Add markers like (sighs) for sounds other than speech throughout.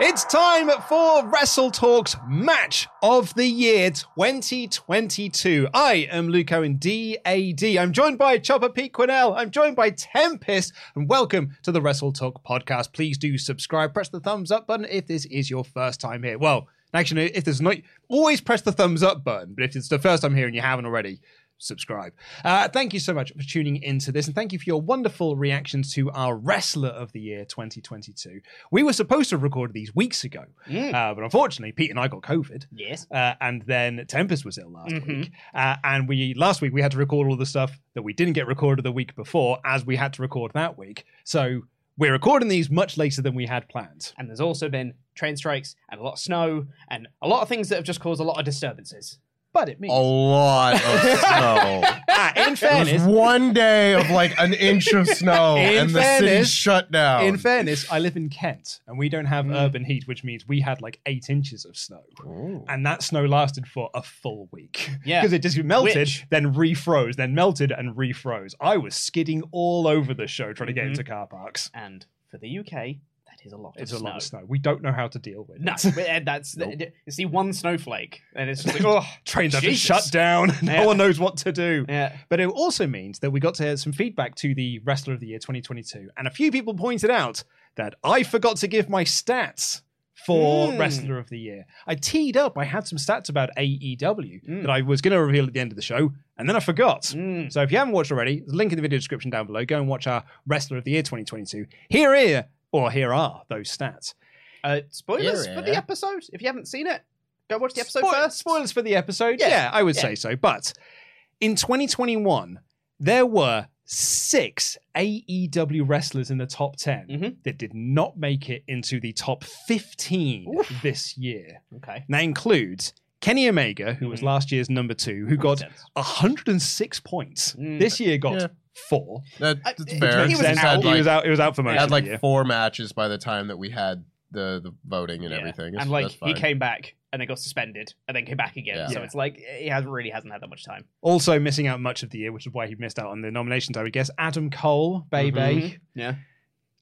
It's time for Wrestle Talks Match of the Year 2022. I am Luke Owen, DAD. I'm joined by Chopper Pete Quinnell. I'm joined by Tempest, and welcome to the Wrestle Talk podcast. Please do subscribe, press the thumbs up button if this is your first time here. Well, actually, if there's not, always press the thumbs up button, but if it's the first time here and you haven't already, subscribe. Uh, thank you so much for tuning into this, and thank you for your wonderful reactions to our Wrestler of the Year 2022. We were supposed to have recorded these weeks ago, uh, but unfortunately, Pete and I got COVID. Yes. Uh, and then Tempest was ill last week, uh, and we last week we had to record all the stuff that we didn't get recorded the week before, as we had to record that week. So we're recording these much later than we had planned. And there's also been train strikes and a lot of snow and a lot of things that have just caused a lot of disturbances. But it means a lot of (laughs) snow. Ah, in It was fairness, one day of like an inch of (laughs) snow, In and the city fairness- shut down. In fairness, I live in Kent and we don't have Mm. urban heat, which means we had like eight inches of snow. And that snow lasted for a full week. Yeah. (laughs) Because it just melted, Which- then refroze, then melted and refroze. I was skidding all over the show trying to get Mhm. into car parks. And for the UK, that is a lot It's of a snow. lot of snow. We don't know how to deal with No, it. uh, that's you see one snowflake, and it's just like, oh, Trains have to shut down. (laughs) No Yeah. one knows what to do. Yeah. But it also means that we got to hear some feedback to the Wrestler of the Year 2022. And a few people pointed out that I forgot to give my stats for Mm. Wrestler of the Year. I teed up, I had some stats about AEW Mm. that I was going to reveal at the end of the show, and then I forgot. Mm. So if you haven't watched already, there's a link in the video description down below. Go and watch our Wrestler of the Year 2022. Here, here, or here are those stats. Uh, spoilers Yeah, for the episode. If you haven't seen it, go watch the episode Spoil- first. Spoilers for the episode? Yeah, Yeah, I would yeah. say so. But in 2021, there were six AEW wrestlers in the top 10 Mhm. that did not make it into the top 15 this year. Okay. And that includes Kenny Omega, who was Mhm. last year's number two, who got 106 points. Mm. This year got Yeah. Four. That- that's it- fair. he Makes was sense. out. Had He like, was out. He was out for most had of like the year. four matches by the time that we had the the voting and Yeah. everything. It's- And like that's he fine. came back and then got suspended and then came back again. Yeah. So Yeah. it's like he has really hasn't had that much time. Also missing out much of the year, which is why he missed out on the nominations, I would guess. Adam Cole, baby. Mhm. Yeah.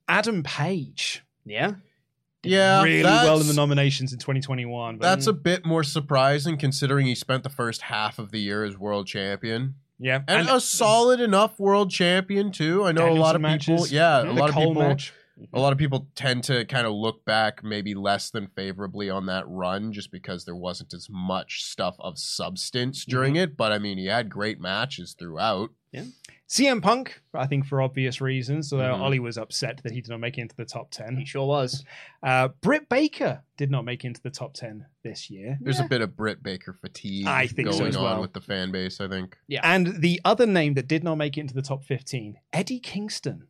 Adam Page. Yeah. yeah, really well in the nominations in 2021. But That's a bit more surprising considering he spent the first half of the year as world champion yeah, and, a solid enough world champion too. I know a lot of Danielson people. matches. Yeah, mm-hmm. The a lot of Cole people. match. A lot of people tend to kind of look back maybe less than favorably on that run just because there wasn't as much stuff of substance during Mm-hmm. it. But I mean, he had great matches throughout. Yeah. CM Punk, I think for obvious reasons. So Mhm. Ollie was upset that he did not make it into the top 10. He sure was. Uh, Britt Baker did not make it into the top 10 this year. There's a bit of Britt Baker fatigue I think so going as on with the fan base. I think. Yeah. And the other name that did not make it into the top 15, Eddie Kingston.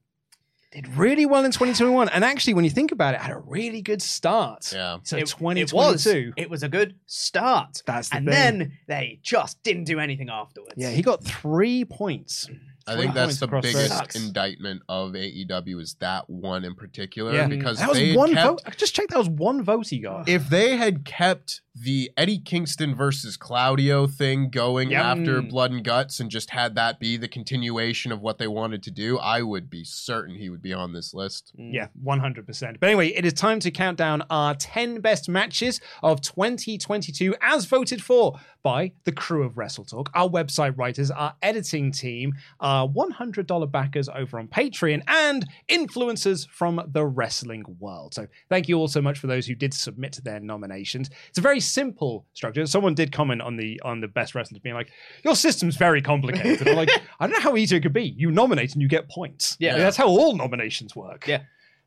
Did really well in 2021. And actually, when you think about it, had a really good start. Yeah. So it, it 2022. was. It was a good start. That's the and thing. then they just didn't do anything afterwards. Yeah, he got three points. I Three think that's points the across biggest both. Sucks. indictment of AEW is that one in particular Yeah. because That was they had one kept, vote. I just checked. That was one vote he got. if they had kept the Eddie Kingston versus Claudio thing going Yep. after Mm. Blood and Guts and just had that be the continuation of what they wanted to do, I would be certain he would be on this list. Yeah, 100%. But anyway, it is time to count down our 10 best matches of 2022 as voted for by the crew of Wrestle Talk, our website writers, our editing team, our $100 backers over on Patreon, and influencers from the wrestling world. So thank you all so much for those who did submit their nominations. It's a very simple structure. Someone did comment on the on the best wrestlers being like, your system's very complicated. I'm like, (laughs) I don't know how easy it could be. You nominate and you get points. Yeah. That's how all nominations work. Yeah.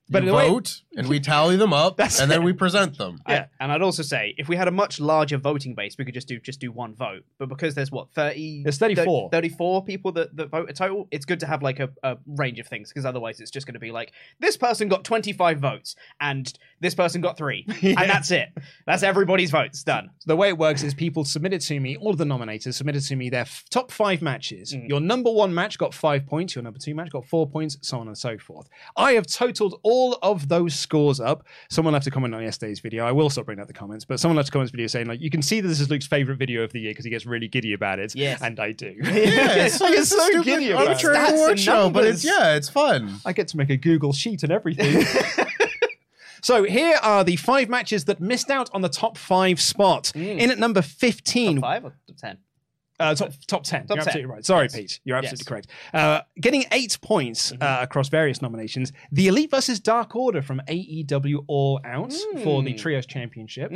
But you in a way- vote and we tally them up That's and then we present them. I- Yeah. and I'd also say if we had a much larger voting base, we could just do just do one vote. But because there's what thirty, There's 34. 34 people that, that vote a total. It's good to have like a, a range of things because otherwise it's just going to be like this person got 25 votes and this person got three, (laughs) Yeah. and that's it. That's everybody's votes done. So the way it works is people submitted to me, all of the nominators submitted to me their f- top five matches. Mm. Your number one match got five points, your number two match got four points, so on and so forth. I have totaled all of those scores up. Someone left a comment on yesterday's video. I will stop bringing up the comments, but someone left a comments video saying, like, you can see that this is Luke's favorite video of the year because he gets really giddy about it. Yes. And I do. Yeah, (laughs) it's, I get it's so giddy about it. arbitrary award show, but it's yeah, it's fun. I get to make a Google sheet and everything. (laughs) so here are the five matches that missed out on the top five spot. Mm. In at number 15, Top five or top ten? Uh, top top ten. Top You're 10. absolutely right. Sorry, Yes. Pete. You're absolutely Yes. correct. Uh, getting eight points Mm-hmm. uh, across various nominations. The Elite versus Dark Order from AEW All Out for the Mm. Trios Championship.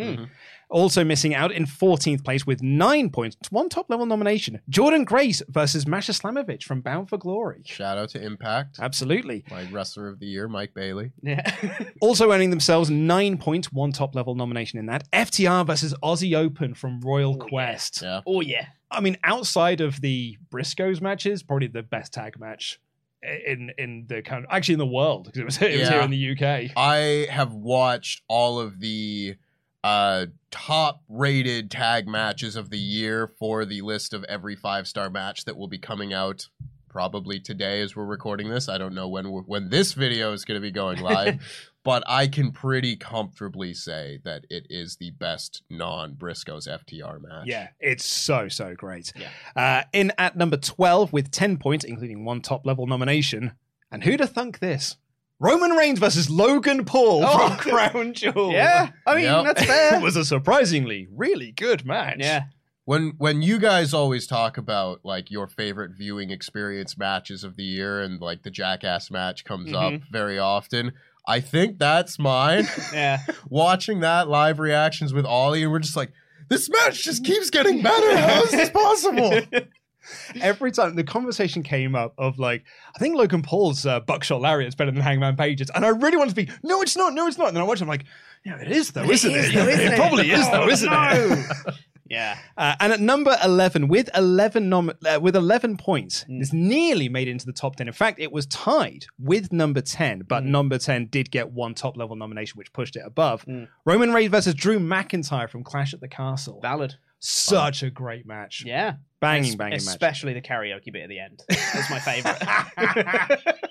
Also missing out in 14th place with nine points. One top level nomination. Jordynne Grace versus Masha Slamovich from Bound for Glory. Shout out to Impact, Absolutely. my wrestler of the year, Mike Bailey. Yeah. (laughs) Also earning themselves nine points, one top level nomination in that. FTR versus Aussie Open from Royal Oh. Quest. Yeah. oh yeah. I mean, outside of the Briscoes matches, probably the best tag match in in the kind actually in the world because it was, (laughs) it was here in the UK. I have watched all of the uh top rated tag matches of the year for the list of every five star match that will be coming out probably today as we're recording this. I don't know when we're, when this video is going to be going live, (laughs) but I can pretty comfortably say that it is the best non Briscoes FTR match. Yeah, it's so so great. Yeah. Uh, in at number twelve with ten points, including one top level nomination. And who'd have thunk this? Roman Reigns versus Logan Paul Oh. from (laughs) Crown Jewel. Yeah. I mean Yep. that's fair. (laughs) it was a surprisingly really good match. yeah. When when you guys always talk about like your favorite viewing experience matches of the year and like the Jackass match comes up very often, I think that's mine. (laughs) Yeah. (laughs) Watching that live reactions with Ollie and we're just like this match just keeps getting better. How is this possible? (laughs) Every time the conversation came up of like, I think Logan Paul's uh, buckshot lariat's better than Hangman Page's, and I really wanted to be, no, it's not, no, it's not. And then I watched, it, I'm like, yeah, it is though, isn't it? is though, isn't it it? probably is though, Oh, isn't it? Yeah. Uh, and at number 11, with 11 nom- uh, with 11 points, Mm. this nearly made it into the top 10. In fact, it was tied with number 10, Mm. but number 10 did get one top level nomination, which pushed it above. Mm. Roman Reigns versus Drew McIntyre from Clash at the Castle. Valid. Such a great match. Yeah. Banging, Es- banging match. Especially the karaoke bit at the end. That's my favorite. (laughs)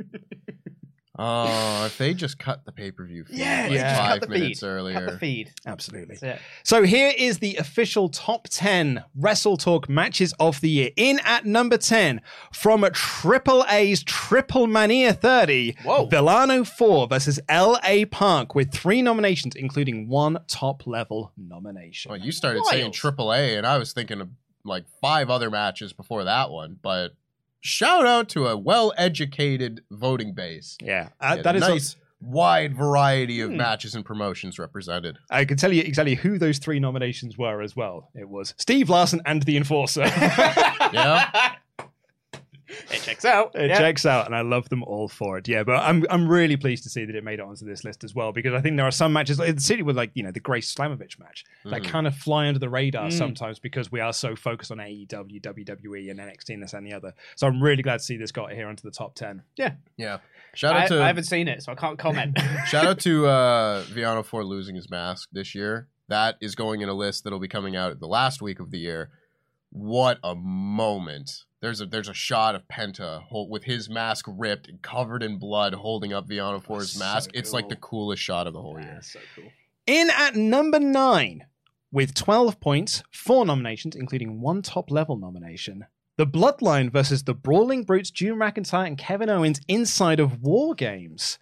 (laughs) Oh, if they just cut the pay per view feed yeah. like yeah. Five cut the minutes feed. earlier. Cut the feed. Absolutely. So here is the official top 10 Wrestle Talk matches of the year. In at number 10, from Triple A's Triple Mania 30, Whoa. Villano 4 versus LA Park with three nominations, including one top level nomination. Well, you started saying triple A, and I was thinking of like five other matches before that one. But shout out to a well-educated voting base. yeah, uh, Yeah, that is. nice, wide variety of Hmm. matches and promotions represented. I can tell you exactly who those three nominations were as well. It was Steve Larson and The Enforcer. (laughs) Yeah, (laughs) (laughs) It checks out. It Yeah. checks out, and I love them all for it. Yeah, but I'm I'm really pleased to see that it made it onto this list as well because I think there are some matches, like the city with like you know the Grace Slamovich match, that Mhm. kind of fly under the radar Mm. sometimes because we are so focused on AEW, WWE, and NXT and this and the other. So I'm really glad to see this got here onto the top ten. yeah. Yeah. Shout I, out to I haven't seen it, so I can't comment. (laughs) shout out to uh, Villano for losing his mask this year. That is going in a list that'll be coming out the last week of the year. What a moment! There's a there's a shot of Penta hol- with his mask ripped and covered in blood, holding up Villano for his So mask. It's like the coolest shot of the whole year. so cool. In at number nine, with 12 points, four nominations, including one top level nomination. The Bloodline versus the Brawling Brutes, Drew McIntyre and Kevin Owens inside of War Games.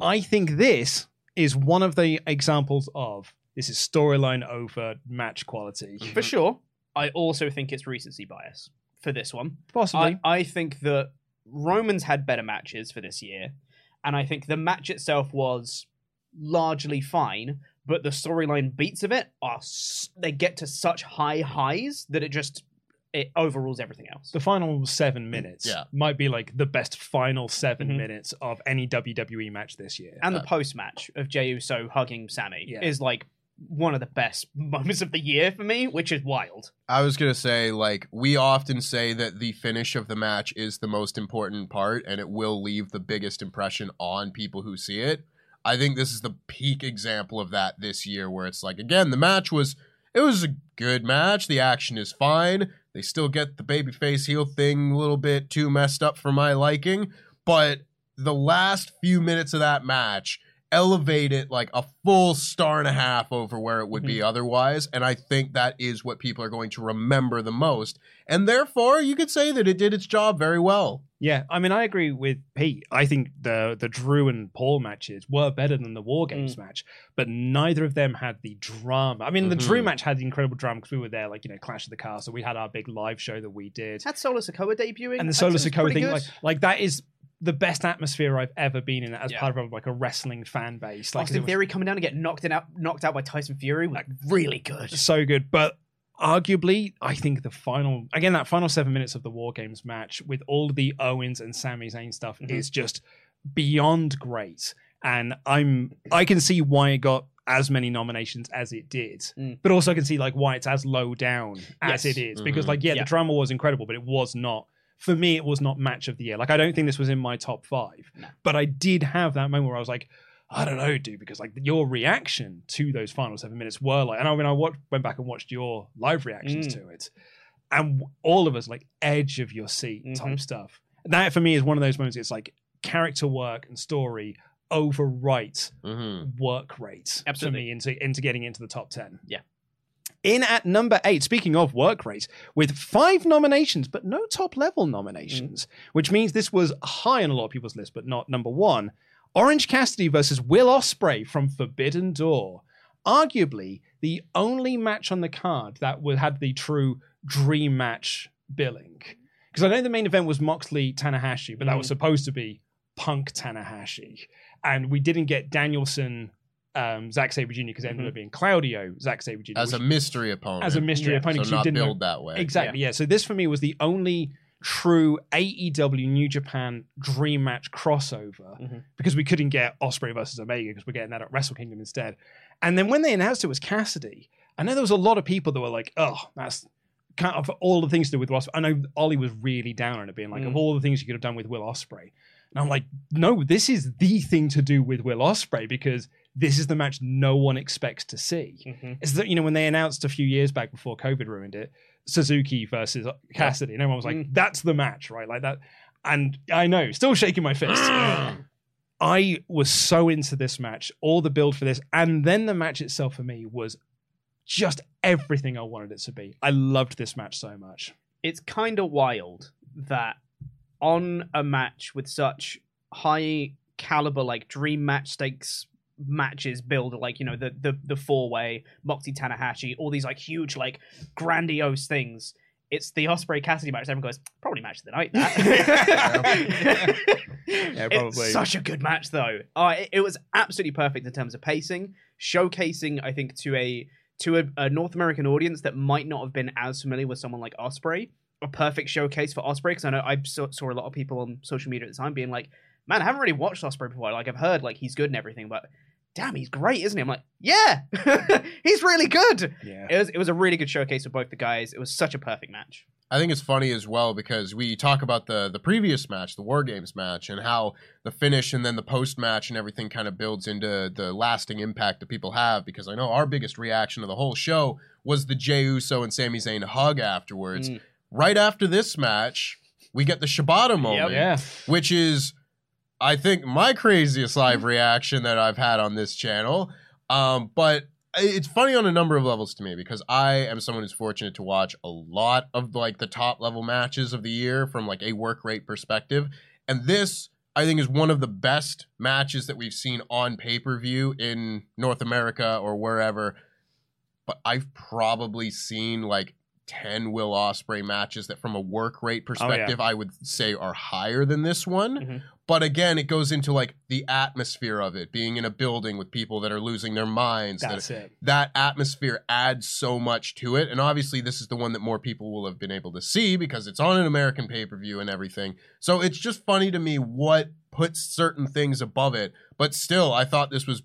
I think this is one of the examples of this is storyline over match quality. For sure. I also think it's recency bias for this one. Possibly. I, I think that Romans had better matches for this year, and I think the match itself was largely fine, but the storyline beats of it are s- they get to such high highs that it just it overrules everything else. the final seven minutes Yeah. might be like the best final 7 Mhm. minutes of any WWE match this year. and the post match of Jey Uso hugging Sami Yeah. is like one of the best (laughs) moments of the year for me, which is wild. I was gonna say, like, we often say that the finish of the match is the most important part, and it will leave the biggest impression on people who see it. I think this is the peak example of that this year, where it's like, again, the match was it was a good match. The action is fine. They still get the babyface heel thing a little bit too messed up for my liking, but the last few minutes of that match elevate it like a full star and a half over where it would be otherwise. And I think that is what people are going to remember the most. And therefore, you could say that it did its job very well. Yeah, I mean, I agree with Pete. I think the the Drew and Paul matches were better than the War Games match, but neither of them had the drama. I mean, the Drew Mhm. match had the incredible drama because we were there, like you know, Clash of the Castle. We had our big live show that we did, Had Solo Sikoa debuting, and the I'd Solo Sikoa thing, good. like like that is the best atmosphere I've ever been in as Yeah. part of like a wrestling fan base. Like Austin was Theory coming down and getting knocked out, knocked out by Tyson Fury, was really good. so good, but. Arguably, I think the final again that final seven minutes of the War Games match with all the Owens and Sami Zayn stuff Mhm. is just beyond great, and I'm I can see why it got as many nominations as it did, Mm. but also I can see like why it's as low down as Yes. it is because Mhm. like yeah, Yeah. the drama was incredible, but it was not for me. It was not match of the year. Like I don't think this was in my top five, No. but I did have that moment where I was like. I don't know, dude, because like your reaction to those final seven minutes were like, and I mean, I watched, went back and watched your live reactions Mm. to it, and all of us like edge of your seat type Mhm. stuff. That for me is one of those moments. It's like character work and story overwrite Mm-hmm. work rate Absolutely. for me into into getting into the top ten. Yeah. In at number eight, speaking of work rate, with five nominations but no top level nominations, which means this was high on a lot of people's list, but not number one. Orange Cassidy versus Will Ospreay from Forbidden Door. Arguably the only match on the card that would had the true dream match billing. Because I know the main event was Moxley Tanahashi, but that was Mm. supposed to be Punk Tanahashi. And we didn't get Danielson, um, Zack Sabre Jr. because it ended Mhm. up being Claudio, Zack Sabre Jr. As a mystery opponent. as a mystery Yeah. opponent. 'cause so not didn't know- build that way. Exactly, yeah. So this for me was the only true AEW New Japan dream match crossover Mhm. because we couldn't get Ospreay versus Omega because we're getting that at Wrestle Kingdom instead. And then when they announced it was Cassidy, I know there was a lot of people that were like, "Oh, that's kind of all the things to do with Ospreay." I know Ollie was really down on it, being like, Mm. "Of all the things you could have done with Will Ospreay," and I'm like, "No, this is the thing to do with Will Ospreay because this is the match no one expects to see." Mhm. is that you know when they announced a few years back before COVID ruined it, Suzuki versus Cassidy, and everyone was like, Mm. "That's the match, right?" Like that, and I know, still shaking my fist. (gasps) I was so into this match, all the build for this, and then the match itself for me was just everything I wanted it to be. I loved this match so much. it's kind of wild that on a match with such high caliber like dream match stakes matches build like you know the the, the four way Moxley Tanahashi all these like huge like grandiose things it's the Ospreay Cassidy match everyone goes probably match of the night that Yeah, (laughs) probably. it's such a good match though uh, it, it was absolutely perfect in terms of pacing showcasing I think to a to a, a North American audience that might not have been as familiar with someone like Ospreay, a perfect showcase for Ospreay. Because I know I saw, saw a lot of people on social media at the time being like, "Man, I haven't really watched Ospreay before. Like I've heard like he's good and everything, but damn, he's great, isn't he?" I'm like, "Yeah, (laughs) he's really good." Yeah. It was it was a really good showcase for both the guys. It was such a perfect match. I think it's funny as well because we talk about the the previous match, the War Games match, and how the finish and then the post match and everything kind of builds into the lasting impact that people have. Because I know our biggest reaction to the whole show was the Jey Uso and Sami Zayn hug afterwards. Mm. Right after this match, we get the Shibata moment, Yeah. which is, I think, my craziest live reaction that I've had on this channel. Um, but it's funny on a number of levels to me because I am someone who's fortunate to watch a lot of like the top level matches of the year from like a work rate perspective, and this I think is one of the best matches that we've seen on pay per view in North America or wherever. But I've probably seen like 10 Will Ospreay matches that from a work rate perspective I would say are higher than this one. Mhm. But again, it goes into like the atmosphere of it, being in a building with people that are losing their minds. that- That's it. that atmosphere adds so much to it. And obviously, this is the one that more people will have been able to see because it's on an American pay per view and everything. So it's just funny to me what puts certain things above it. But still, I thought this was.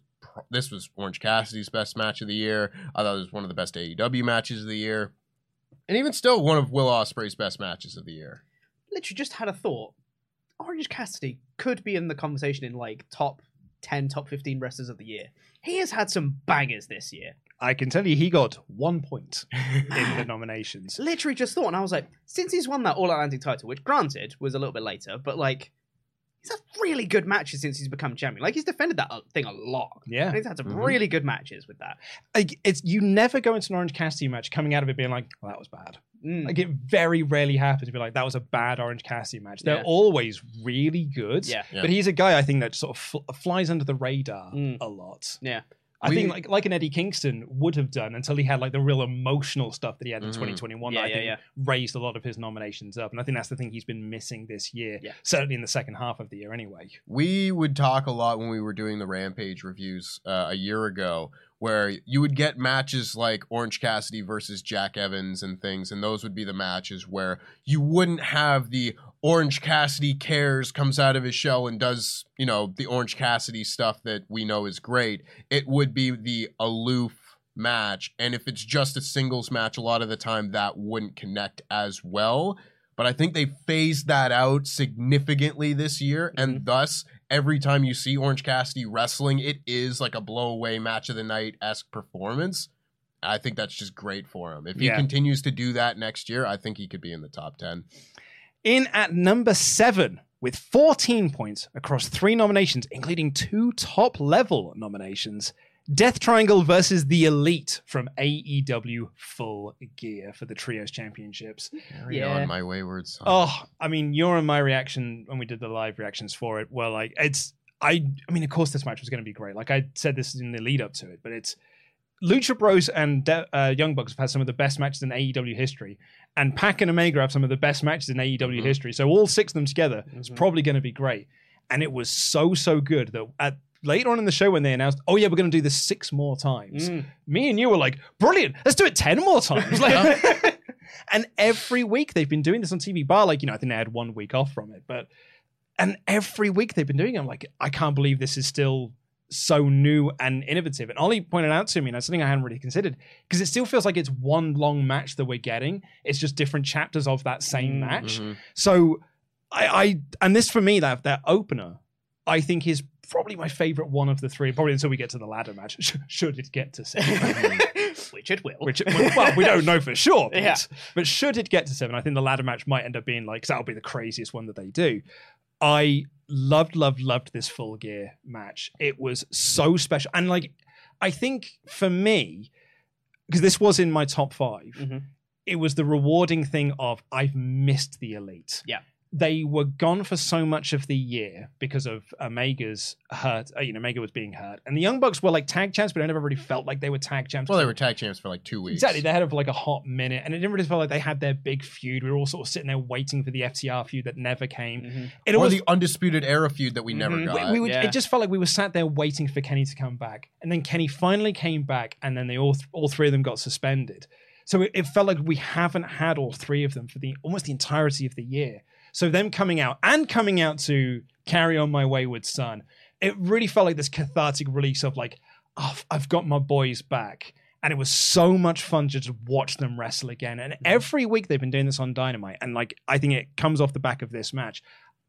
This was Orange Cassidy's best match of the year. I thought it was one of the best AEW matches of the year, and even still, one of Will Ospreay's best matches of the year. Literally just had a thought. Orange Cassidy could be in the conversation in like top 10, top 15 wrestlers of the year. He has had some bangers this year. I can tell you he got one point in the (laughs) nominations. Literally just thought, and I was like, since he's won that All Atlantic title, which granted was a little bit later, but like, he's had really good matches since he's become champion. Like, he's defended that uh, thing a lot. Yeah. And he's had some Mhm. really good matches with that. Like, it's you never go into an Orange Cassidy match coming out of it being like, well, that was bad. Mm. Like it very rarely happens to be like that was a bad Orange Cassidy match. They're Yeah. always really good. Yeah. Yeah. But he's a guy I think that sort of fl- flies under the radar Mm. a lot. Yeah. I We- think like like an Eddie Kingston would have done until he had like the real emotional stuff that he had in Mhm. 2021 Yeah, that I yeah, think yeah. raised a lot of his nominations up. And I think that's the thing he's been missing this year. Yeah. Certainly in the second half of the year anyway. we would talk a lot when we were doing the Rampage reviews uh, a year ago, where you would get matches like Orange Cassidy versus Jack Evans and things, and those would be the matches where you wouldn't have the Orange Cassidy cares, comes out of his shell and does, you know, the Orange Cassidy stuff that we know is great. It would be the aloof match, and if it's just a singles match, a lot of the time that wouldn't connect as well. But I think they phased that out significantly this year, and mm-hmm. thus every time you see Orange Cassidy wrestling, it is like a blow away match of the night esque performance. I think that's just great for him. If he Yeah. continues to do that next year, I think he could be in the top 10. In at number seven, with 14 points across three nominations, including two top level nominations, Death Triangle versus the Elite from AEW Full Gear for the Trios Championships. Carry Yeah. on, my wayward son. Oh, I mean, your and my reaction when we did the live reactions for it were like, it's. I, I mean, of course, this match was going to be great. Like I said, this in the lead up to it, but it's Lucha Bros and De- uh, Young Bucks have had some of the best matches in AEW history, and Pac and Omega have some of the best matches in AEW Mhm. history. So all six of them together is Mhm. probably going to be great. And it was so so good that at later on in the show when they announced, oh yeah, we're going to do this six more times. Mm. Me and you were like, brilliant, let's do it 10 more times. (laughs) Like, (laughs) and every week they've been doing this on TV Bar. Like, you know, I think they had one week off from it, but, and every week they've been doing it. I'm like, I can't believe this is still so new and innovative. And Ollie pointed out to me, and that's something I hadn't really considered, because it still feels like it's one long match that we're getting. It's just different chapters of that same Mm, match. Mhm. So I, I and this for me that that opener, I think is probably my favorite one of the three. Probably until we get to the ladder match, (laughs) should it get to seven, (laughs) Which it will. which well we don't know for sure. But, Yeah. but should it get to seven, I think the ladder match might end up being like, that'll be the craziest one that they do. I loved, loved, loved this full gear match. It was so special, and like I think for me, because this was in my top 5 Mhm. it was the rewarding thing of I've missed the elite. Yeah. They were gone for so much of the year because of Omega's hurt. uh, You know, Omega was being hurt, and the Young Bucks were like tag champs, but I never really felt like they were tag champs. Well, they were tag champs for like two weeks. Exactly, they had it for like a hot minute, and it didn't really feel like they had their big feud. We were all sort of sitting there waiting for the FTR feud that never came. Mhm. It or almost the undisputed era feud that we never Mhm. got. we, we would, yeah. It just felt like we were sat there waiting for Kenny to come back, and then Kenny finally came back, and then they all th- all three of them got suspended. So it, it felt like we haven't had all three of them for the almost the entirety of the year. So them coming out and coming out to carry on my wayward son, it really felt like this cathartic release of like, oh, I've got my boys back. And it was so much fun to just watch them wrestle again. And mm-hmm. every week they've been doing this on Dynamite. And like, I think it comes off the back of this match.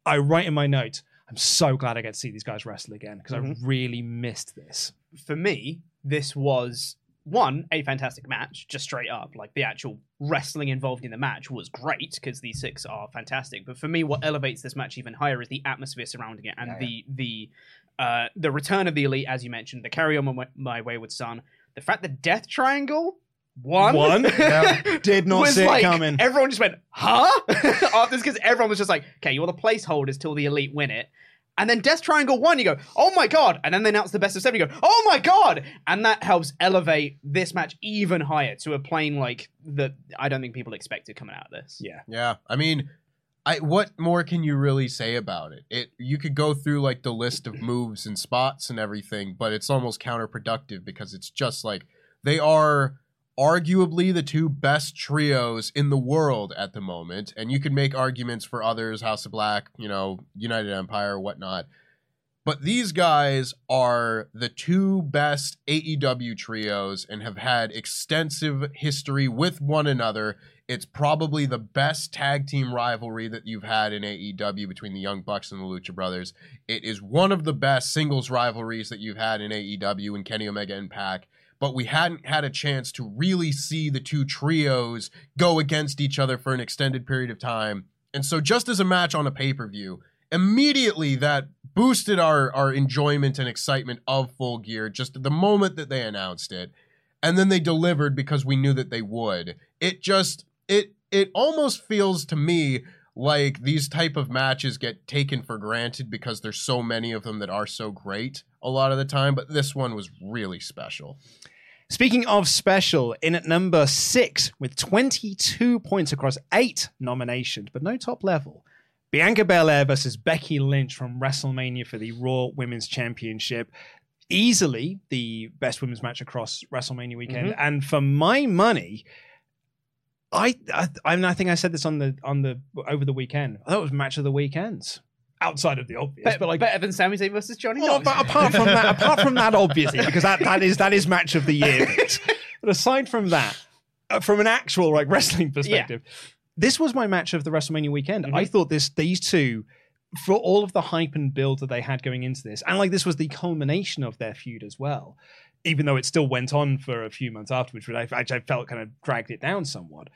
I write in my notes, I'm so glad I get to see these guys wrestle again because I mm-hmm. really missed this. for me, this was one a fantastic match, just straight up. Like the actual wrestling involved in the match was great because these six are fantastic. But for me, what elevates this match even higher is the atmosphere surrounding it and Yeah, the the uh, the return of the elite, as you mentioned, the carry on my, my wayward son, the fact that Death Triangle won, Won? (laughs) Yeah. Did not was see it coming. Everyone just went, huh? (laughs) After this, because everyone was just like, okay, you're the placeholders till the elite win it. And then Death Triangle won, you go, oh my god. And then they announce the best of seven, you go, oh my god. And that helps elevate this match even higher to a plane like that I don't think people expected coming out of this. Yeah. Yeah, I mean, I what more can you really say about it? It you could go through like the list of moves and spots and everything, but it's almost counterproductive because it's just like they are arguably the two best trios in the world at the moment, and you can make arguments for others, House of Black, you know, United Empire, whatnot. But these guys are the two best AEW trios and have had extensive history with one another. It's probably the best tag team rivalry that you've had in AEW between the Young Bucks and the Lucha Brothers. It is one of the best singles rivalries that you've had in AEW and Kenny Omega and Pac. But we hadn't had a chance to really see the two trios go against each other for an extended period of time. And so, just as a match on a pay per view, immediately that boosted our our enjoyment and excitement of full gear just at the moment that they announced it and then they delivered because we knew that they would it just it it almost feels to me like these type of matches get taken for granted because there's so many of them that are so great a lot of the time but this one was really special Speaking of special, in at number six with 22 points across eight nominations, but no top level. Bianca Belair versus Becky Lynch from WrestleMania for the Raw Women's Championship. Easily the best women's match across WrestleMania weekend. Mm-hmm. And for my money, I, I I mean I think I said this on the on the over the weekend. I thought it was match of the weekends. Outside of the obvious, Be- but like better than Sami Zayn versus Johnny well, but apart from that, apart from that, obviously, because that, that is that is match of the year. but aside from that, uh, from an actual like wrestling perspective, this was my match of the WrestleMania weekend. I thought this these two, for all of the hype and build that they had going into this, and like this was the culmination of their feud as well. Even though it still went on for a few months afterwards, which I, I felt kind of dragged it down somewhat.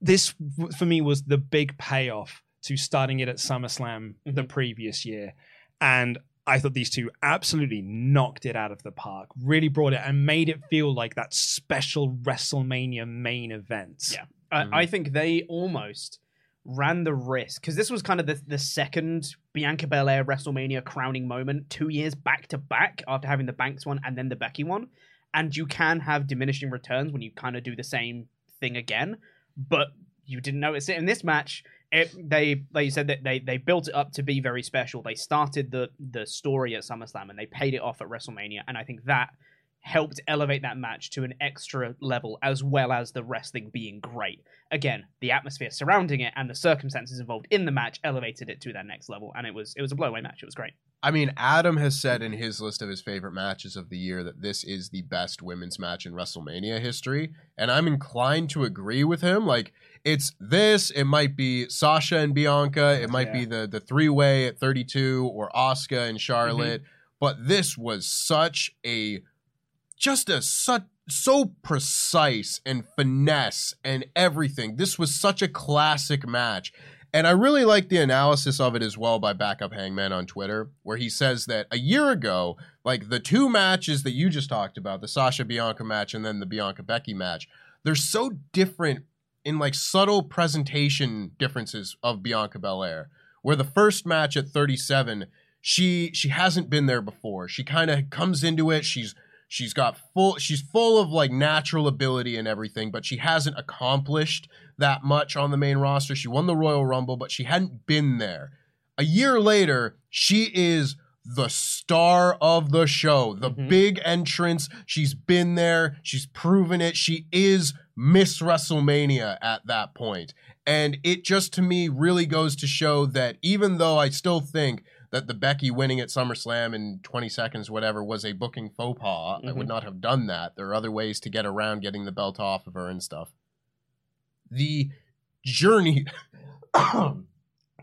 This for me was the big payoff to starting it at SummerSlam the mm-hmm. previous year. And I thought these two absolutely knocked it out of the park, really brought it and made it feel like that special WrestleMania main event. Yeah. I I mm. think they almost ran the risk because this was kind of the, the second Bianca Belair WrestleMania crowning moment, two years back to back after having the Banks one and then the Becky one. And you can have diminishing returns when you kind of do the same thing again, but you didn't notice it in this match. It, they you said that they they built it up to be very special. They started the the story at SummerSlam and they paid it off at WrestleMania, and I think that helped elevate that match to an extra level as well as the wrestling being great. Again, the atmosphere surrounding it and the circumstances involved in the match elevated it to that next level and it was it was a blowaway match. It was great. I mean, Adam has said in his list of his favorite matches of the year that this is the best women's match in WrestleMania history. And I'm inclined to agree with him. Like, it's this, it might be Sasha and Bianca, it might be the, the three way at 32 or Asuka and mm-hmm. Charlotte. But this was such a, just a, such, so precise and finesse and everything. This was such a classic match. And I really like the analysis of it as well by Backup Hangman on Twitter, where he says that a year ago, like the two matches that you just talked about, the Sasha Bianca match and then the Bianca Becky match, they're so different in like subtle presentation differences of Bianca Belair. Where the first match at 37, she she hasn't been there before. She kind of comes into it. She's she's got full she's full of like natural ability and everything, but she hasn't accomplished that much on the main roster. She won the Royal Rumble, but she hadn't been there. A year later, she is the star of the show, the mm-hmm. big entrance. She's been there, she's proven it. She is Miss WrestleMania at that point. And it just to me really goes to show that even though I still think that the Becky winning at SummerSlam in 20 seconds, whatever, was a booking faux pas, I would mm-hmm. not have done that. There are other ways to get around getting the belt off of her and stuff. The journey. (coughs)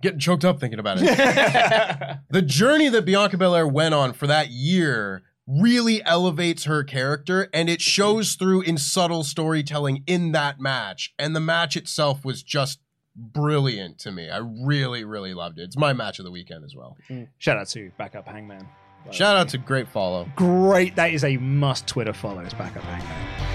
Getting choked up thinking about it (laughs) the journey that Bianca Belair went on for that year really elevates her character and it shows through in subtle storytelling in that match. And the match itself was just brilliant to me. I really, really loved it. It's my match of the weekend as well. Mm. Shout out to Backup Hangman. Shout out to great follow. Great. That is a must Twitter follow. It's back up Hangman.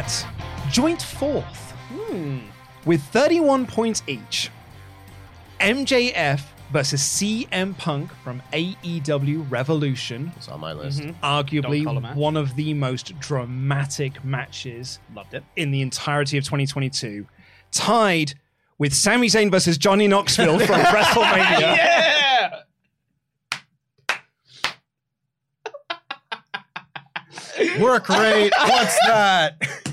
At joint fourth with 31 points each, MJF versus CM Punk from AEW Revolution. It's on my list. Mm-hmm. Arguably Dog collar match. one of the most dramatic matches Loved it. in the entirety of 2022, tied with Sami Zayn versus Johnny Knoxville from (laughs) WrestleMania. Yeah! Work rate. What's that? (laughs)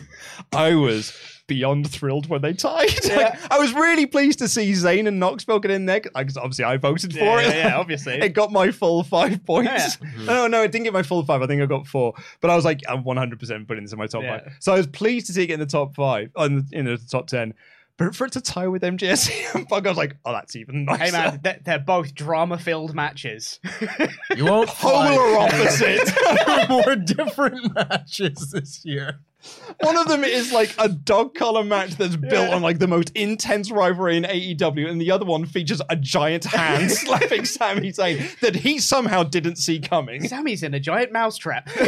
I was beyond thrilled when they tied. Like, I was really pleased to see Zayn and Knoxville get in there because obviously I voted for Yeah, it. yeah, yeah, obviously. (laughs) it got my full five points. Yeah. (laughs) No, no, it didn't get my full five. I think I got four. But I was like, I'm 100% putting this in my top Yeah. five. So I was pleased to see it get in the top five, uh, on the, in the top 10. But for it to tie with MJF and Punk, I was like, oh, that's even nicer. Hey man, they're, they're both drama-filled matches. You won't (laughs) Polar find opposite. more different matches this year. One of them is like a dog collar match that's built on like the most intense rivalry in AEW, and the other one features a giant hand (laughs) slapping Sami Zayn that he somehow didn't see coming. Sami's in a giant mousetrap. (laughs)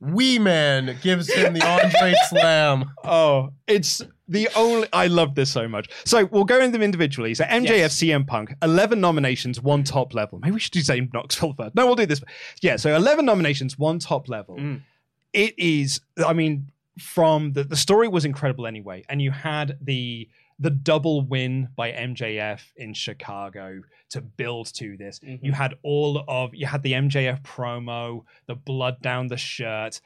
Wee Man gives him the Andre (laughs) Slam. Oh, it's the only. I love this so much. So we'll go into them individually. So MJF, Yes. CM Punk, 11 nominations, one top level. Maybe we should do Zayn Knoxville first. No, we'll do this. Yeah, so 11 nominations, one top level. Mm. It is, I mean, from the, the story was incredible anyway. And you had the the double win by MJF in Chicago to build to this. Mhm. You had all of you had the MJF promo, the blood down the shirt,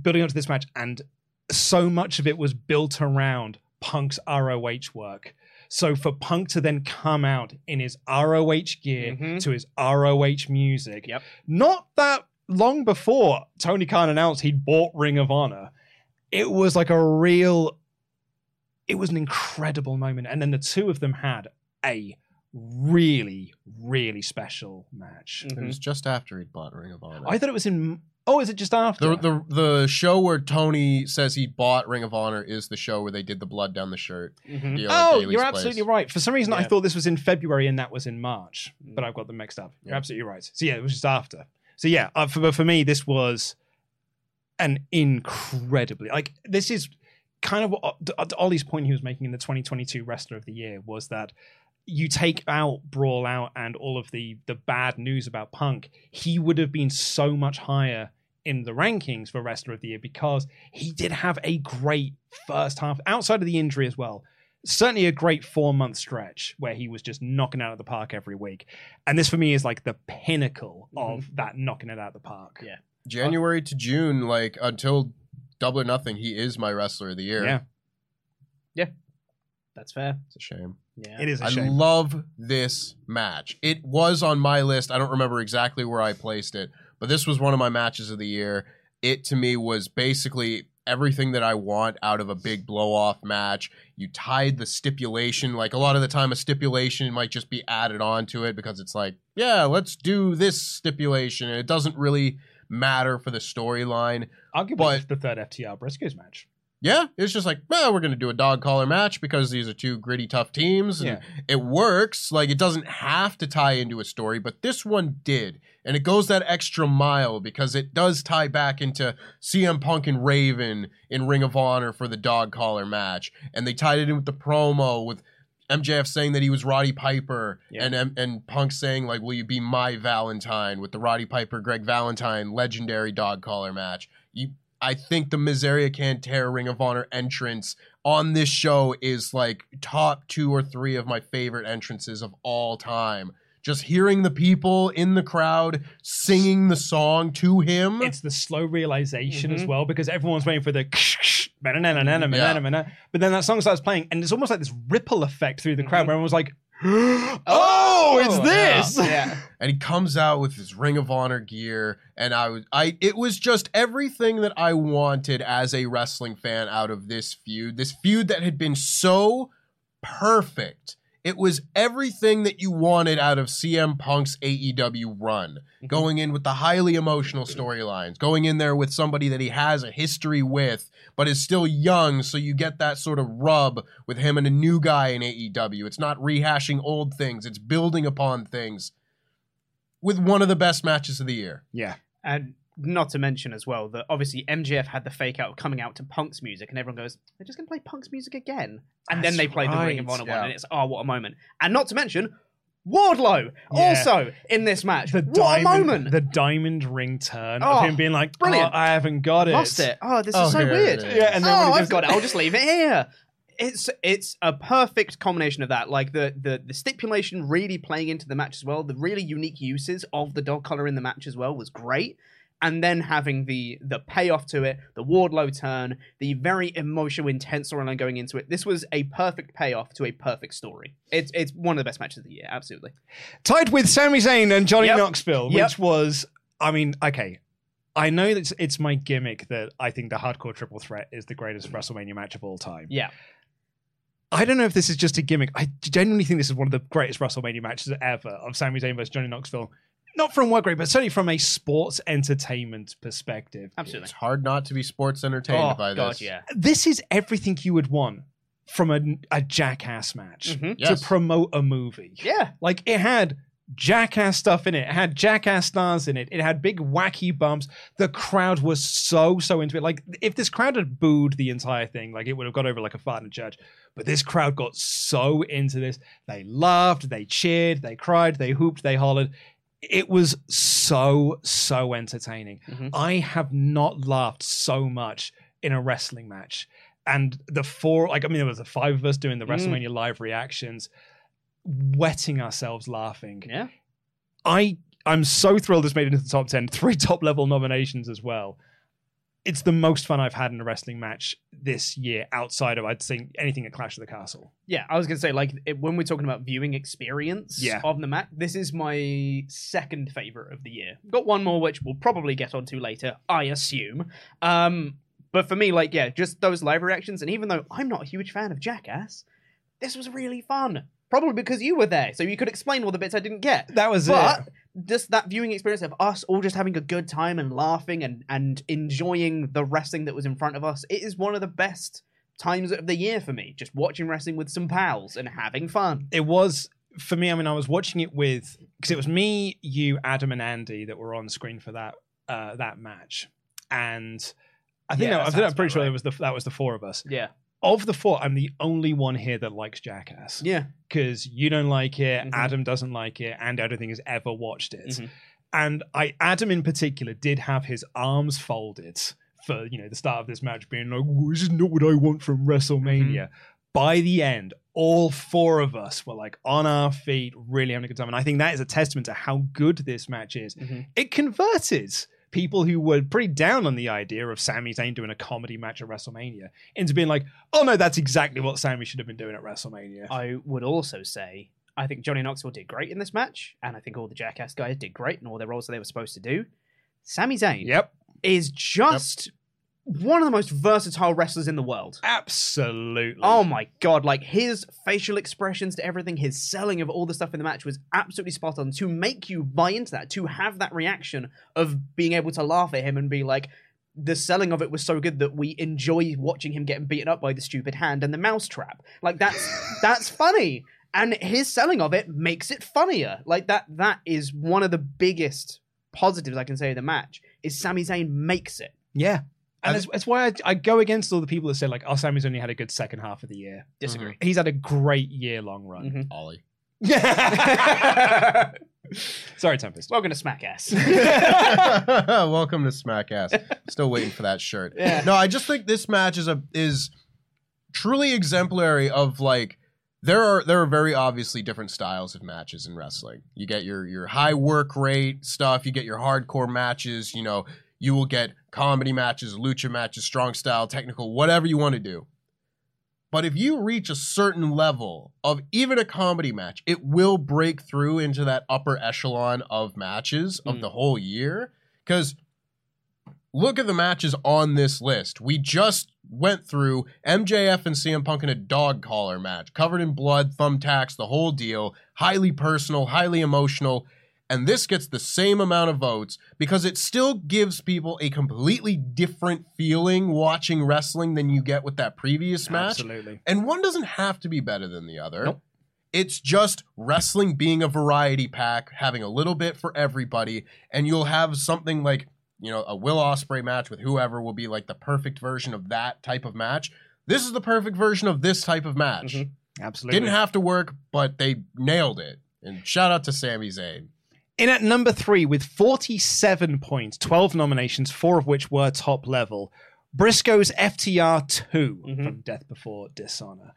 building up to this match, and so much of it was built around Punk's ROH work. So for Punk to then come out in his ROH gear Mhm. to his ROH music, Yep. not that long before Tony Khan announced he'd bought Ring of Honor, it was like a real, it was an incredible moment. And then the two of them had a really, really special match. It was just after he'd bought Ring of Honor. I thought it was in. Oh, is it just after? the, the the show where Tony says he bought Ring of Honor is the show where they did the blood down the shirt. Mhm. deal at Oh, Daily's you're Place. absolutely right. For some reason, I thought this was in February and that was in March, but I've got them mixed up. You're Yeah. absolutely right. So yeah, it was just after. So yeah, uh, for, for me, this was an incredibly like this is kind of what uh, Ollie's point he was making in the 2022 Wrestler of the Year was that you take out Brawl Out and all of the the bad news about Punk, he would have been so much higher in the rankings for Wrestler of the Year because he did have a great first half outside of the injury as well. Certainly a great four month stretch where he was just knocking out of the park every week. And this for me is like the pinnacle of that knocking it out of the park. Yeah. January to June, like until Double or Nothing, he is my wrestler of the year. Yeah. Yeah. That's fair. It's a shame. Yeah. It is a I shame. I love this match. It was on my list. I don't remember exactly where I placed it, but this was one of my matches of the year. It to me was basically everything that I want out of a big blow off match. You tied the stipulation, like a lot of the time, a stipulation might just be added on to it because it's like, yeah, let's do this stipulation. And it doesn't really matter for the storyline. Arguably But- the third FTR Briscoes match. Yeah, it's just like, well, we're to do a dog collar match because these are two gritty, tough teams. And Yeah. it works. Like, it doesn't have to tie into a story, but this one did. And it goes that extra mile because it does tie back into CM Punk and Raven in Ring of Honor for the dog collar match. And they tied it in with the promo with MJF saying that he was Roddy Piper Yeah. and and and Punk saying like will you be my Valentine with the Roddy Piper Greg Valentine legendary dog collar match. You I think the Miseria Cantare Ring of Honor entrance on this show is like top 2 or 3 of my favorite entrances of all time. Just hearing the people in the crowd singing the song to him. It's the slow realization as Mhm. well because everyone's waiting for the but then that song starts playing and it's almost like this ripple effect through the crowd mm-hmm. where everyone's like (gasps) oh, oh it's this Yeah. and he comes out with his Ring of Honor gear, and I was, I, it was just everything that I wanted as a wrestling fan out of this feud. This feud that had been so perfect. It was everything that you wanted out of CM Punk's AEW run. Mm-hmm. Going in with the highly emotional storylines, going in there with somebody that he has a history with, but is still young, so you get that sort of rub with him and a new guy in AEW. It's not rehashing old things, it's building upon things with one of the best matches of the year. yeah And not to mention as well that obviously MJF had the fake out of coming out to Punk's music, and everyone goes, "They're just going to play Punk's music again," and then That's they played the Ring of Honor yeah. one, and it's oh, what a moment! And not to mention Wardlow Yeah. also in this match. the what diamond a moment! the diamond ring turn Oh, of him being like brilliant. oh, I haven't got it Lost it. Oh, this Oh, is so weird. Yeah, and then oh, I've got it- it. I'll just leave it here. It's it's a perfect combination of that, like the the the stipulation really playing into the match as well. The really unique uses of the dog collar in the match as well was great, and then having the the payoff to it, the Wardlow turn, the very emotional, intense storyline going into it. This was a perfect payoff to a perfect story. It's it's one of the best matches of the year, absolutely. tied with Sami Zayn and Johnny Yep. Knoxville Yep. which was I mean okay I know that it's, it's my gimmick that I think the hardcore triple threat is the greatest WrestleMania match of all time Yeah, I don't know if this is just a gimmick. I genuinely think this is one of the greatest WrestleMania matches ever of Sami Zayn versus Johnny Knoxville. Not from work rate, but certainly from a sports entertainment perspective. absolutely. It's hard not to be sports entertained Oh by god, this. yeah. This is everything you would want from a, a jackass match Mhm. Yes. to promote a movie. Yeah. Like it had jackass stuff in it. It had jackass stars in it. It had big wacky bumps. The crowd was so so into it. Like if this crowd had booed the entire thing, like it would have got over like a fart in a church. But this crowd got so into this. They laughed, they cheered, they cried, they hooped, they hollered. It was so so entertaining. Mhm. I have not laughed so much in a wrestling match. And the four, like I mean, there was the five of us doing the Mm. WrestleMania live reactions, wetting ourselves laughing. Yeah. I I'm so thrilled this made it into the top ten, three top level nominations as well. It's the most fun I've had in a wrestling match this year outside of I'd say anything at Clash of the Castle. Yeah, I was gonna say like it, when we're talking about viewing experience Yeah. of the match, this is my second favorite of the year. Got one more which we'll probably get onto later, I assume. Um, but for me, like yeah, just those live reactions, and even though I'm not a huge fan of Jackass, this was really fun. Probably because you were there, so you could explain all the bits I didn't get. That was it. but it. just that viewing experience of us all just having a good time and laughing and and enjoying the wrestling that was in front of us. It is one of the best times of the year for me. Just watching wrestling with some pals and having fun. It was for me. I mean, I was watching it with because it was me, you, Adam, and Andy that were on screen for that uh, that match, and I think Yeah, that, i think i'm pretty sure right. that was the that was the four of us. Yeah. Of the four, I'm the only one here that likes Jackass. Yeah. because you don't like it, Mhm. Adam doesn't like it, and I don't think has ever watched it. Mhm. And I, Adam in particular, did have his arms folded for you know the start of this match, being like, "Oh, "This is not what I want from WrestleMania." By the end, all four of us were like on our feet, really having a good time, and I think that is a testament to how good this match is. Mhm. It converted people who were pretty down on the idea of Sami Zayn doing a comedy match at WrestleMania into being like, "Oh no, that's exactly what Sami should have been doing at WrestleMania." I would also say I think Johnny Knoxville did great in this match, and I think all the Jackass guys did great in all their roles that they were supposed to do. Sami Zayn Yep, is just one of the most versatile wrestlers in the world. absolutely. Oh my god, like his facial expressions to everything, his selling of all the stuff in the match was absolutely spot on to make you buy into that, to have that reaction of being able to laugh at him and be like, the selling of it was so good that we enjoy watching him getting beaten up by the stupid hand and the mouse trap. Like that's (laughs) that's funny. And his selling of it makes it funnier. Like that that is one of the biggest positives I can say of the match is Sami Zayn makes it. Yeah. And it's, it's why I, I go against all the people that say, like, oh, Sami's only had a good second half of the year. Disagree. He's had a great year long run. Mhm. Ollie. (laughs) Sorry, Tempest. Welcome to Smack Ass. (laughs) Welcome to Smack Ass. Still waiting for that shirt. Yeah. No, I just think this match is a is truly exemplary of like there are there are very obviously different styles of matches in wrestling. You get your your high work rate stuff, you get your hardcore matches, you know, you will get comedy matches, lucha matches, strong style, technical, whatever you want to do. But if you reach a certain level of even a comedy match, it will break through into that upper echelon of matches of Mm. the whole year. Because look at the matches on this list. We just went through MJF and CM Punk in a dog collar match, covered in blood, thumbtacks, the whole deal, highly personal, highly emotional. And this gets the same amount of votes because it still gives people a completely different feeling watching wrestling than you get with that previous match. Absolutely. And one doesn't have to be better than the other. Nope. It's just wrestling being a variety pack, having a little bit for everybody, and you'll have something like, you know, a Will Ospreay match with whoever will be like the perfect version of that type of match. This is the perfect version of this type of match. Mhm. Absolutely. Didn't have to work, but they nailed it. And shout out to Sami Zayn. In at number three with 47 points, 12 nominations, four of which were top level, Briscoe's FTR 2 Mhm. from Death Before Dishonor.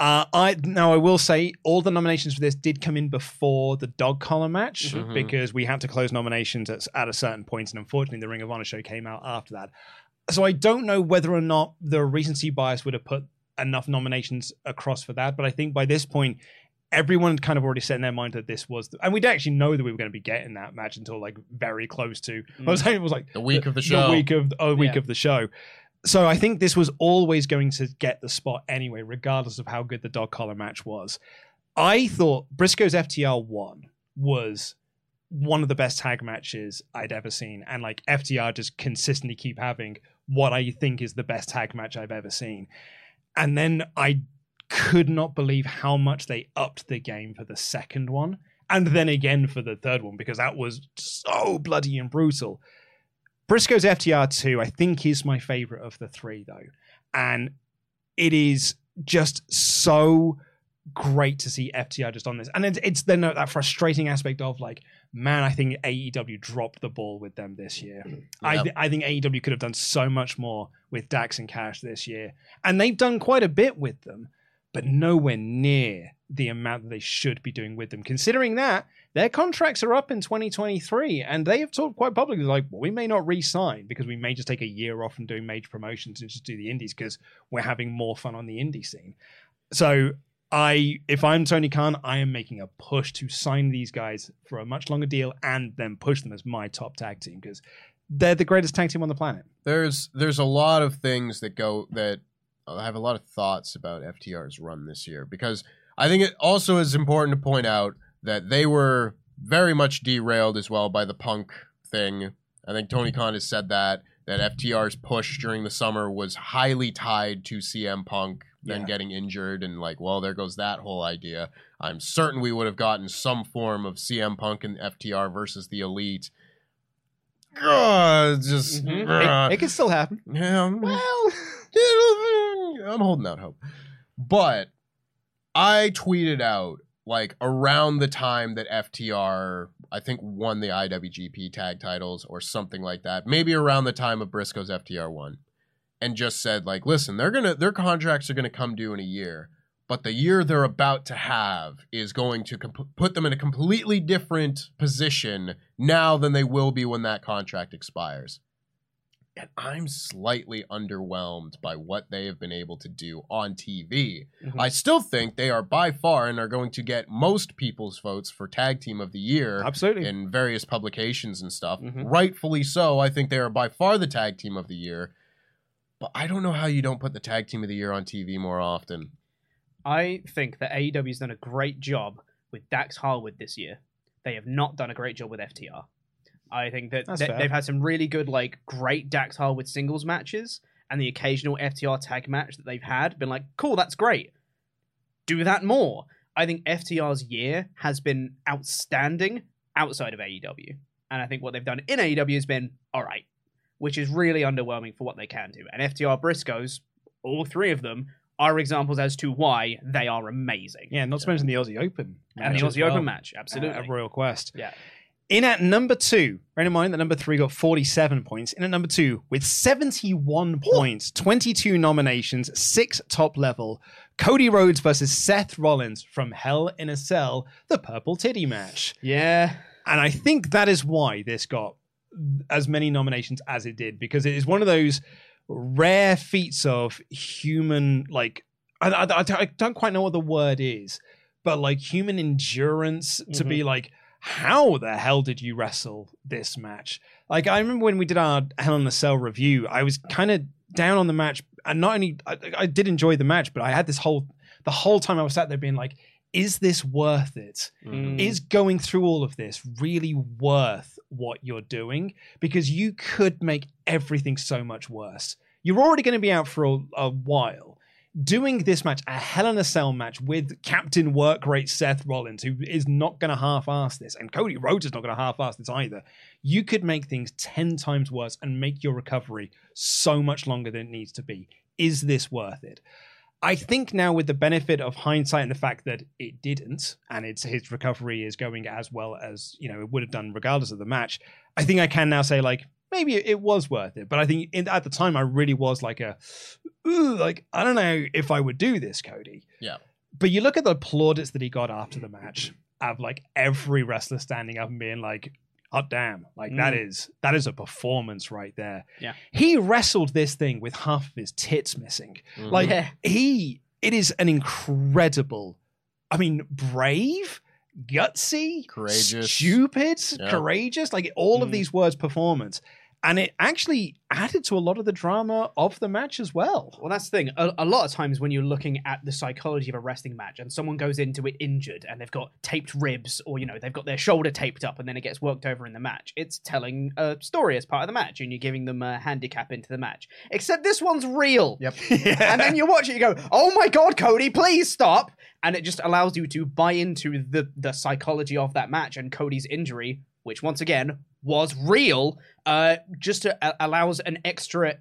Uh, I now I will say all the nominations for this did come in before the dog collar match Mhm. because we had to close nominations at, at a certain point, and unfortunately the Ring of Honor show came out after that. So I don't know whether or not the recency bias would have put enough nominations across for that, but I think by this point everyone kind of already set in their mind that this was, the, and we didn't actually know that we were going to be getting that match until like very close to. I was mm. saying it was like The week of the show. the week of a week Yeah. of the show. So I think this was always going to get the spot anyway, regardless of how good the dog collar match was. I thought Briscoe's FTR one was one of the best tag matches I'd ever seen, and like FTR just consistently keep having what I think is the best tag match I've ever seen. And then I could not believe how much they upped the game for the second one, and then again for the third one because that was so bloody and brutal. Briscoe's FTR 2, I think, is my favorite of the three, though. And it is just so great to see FTR just on this. And it's, it's then that frustrating aspect of like, man, I think AEW dropped the ball with them this year. (clears throat) I, th- I think AEW could have done so much more with Dax and Cash this year. And they've done quite a bit with them, but nowhere near the amount that they should be doing with them. Considering that their contracts are up in 2023, and they have talked quite publicly like, well, we may not re-sign because we may just take a year off from doing major promotions and just do the indies because we're having more fun on the indie scene. So I, if I'm Tony Khan, I am making a push to sign these guys for a much longer deal and then push them as my top tag team because they're the greatest tag team on the planet. There's there's a lot of things that go that I have a lot of thoughts about FTR's run this year because I think it also is important to point out that they were very much derailed as well by the punk thing. I think Tony Khan has said that that FTR's push during the summer was highly tied to CM Punk then Yeah. getting injured and like, well, there goes that whole idea. I'm certain we would have gotten some form of CM Punk and FTR versus the Elite. God, just Mhm. uh, It, it can still happen. yeah, well, (laughs) I'm holding out hope. But I tweeted out like around the time that FTR, I think, won the IWGP tag titles or something like that. Maybe around the time of Briscoe's FTR one, and just said like, listen, they're gonna their contracts are gonna come due in a year. But the year they're about to have is going to comp- put them in a completely different position now than they will be when that contract expires and I'm slightly underwhelmed by what they have been able to do on TV. Mhm. I still think they are by far and are going to get most people's votes for tag team of the year Absolutely. in various publications and stuff. Mhm. Rightfully so. I think they are by far the tag team of the year. But I don't know how you don't put the tag team of the year on TV more often. I think that AEW's done a great job with Dax Harwood this year. They have not done a great job with FTR. I think that That's they, fair. they've had some really good, like, great Dax Harwood singles matches, and the occasional FTR tag match that they've had been like, cool, that's great. Do that more. I think FTR's year has been outstanding outside of AEW. And I think what they've done in AEW has been all right, which is really underwhelming for what they can do. And FTR Briscoes, all three of them, are examples as to why they are amazing. Yeah, not to mention the Aussie Open. And the Aussie Open match, absolutely. At Royal Quest. Yeah. In at number two, bear in mind that number three got 47 points. In at number two, with 71 points, 22 nominations, six top level, Cody Rhodes versus Seth Rollins from Hell in a Cell, the Purple Titty match. Yeah. And I think that is why this got as many nominations as it did, because it is one of those rare feats of human, like, I, I, I- I don't quite know what the word is, but like human endurance to be mm-hmm. like, how the hell did you wrestle this match? Like, I remember when we did our Hell in a Cell review, I was kind of down on the match, and not only I, I did enjoy the match, but I had this whole the whole time I was sat there being like, is this worth it? Mm. Is going through all of this really worth what you're doing? Because you could make everything so much worse. You're already going to be out for a, a while. Doing this match, a Hell in a Cell match with Captain Work Rate Seth Rollins, who is not going to half ass this, and Cody Rhodes is not going to half ass this either. You could make things 10 times worse and make your recovery so much longer than it needs to be. Is this worth it? I think now with the benefit of hindsight and the fact that it didn't, and it's his recovery is going as well as you know it would have done regardless of the match. I think I can now say like maybe it was worth it, but I think in, at the time I really was like a, like I don't know if I would do this, Cody. Yeah. But you look at the plaudits that he got after the match of like every wrestler standing up and being like, "Oh damn!" Like that Mm. is that is a performance right there. Yeah. He wrestled this thing with half of his tits missing. Mhm. Like he, it is an incredible. I mean, brave, gutsy, Courageous. stupid, Yeah. courageous. Like all of Mm. these words, performance, and it actually added to a lot of the drama of the match as well. Well, that's the thing. A, a lot of times when you're looking at the psychology of a wrestling match and someone goes into it injured and they've got taped ribs or, you know, they've got their shoulder taped up and then it gets worked over in the match, it's telling a story as part of the match and you're giving them a handicap into the match. Except this one's real. Yep. (laughs) And then you watch it, you go, oh my God, Cody, please stop. And it just allows you to buy into the, the psychology of that match and Cody's injury, which once again was real, uh, just to, uh, allows an extra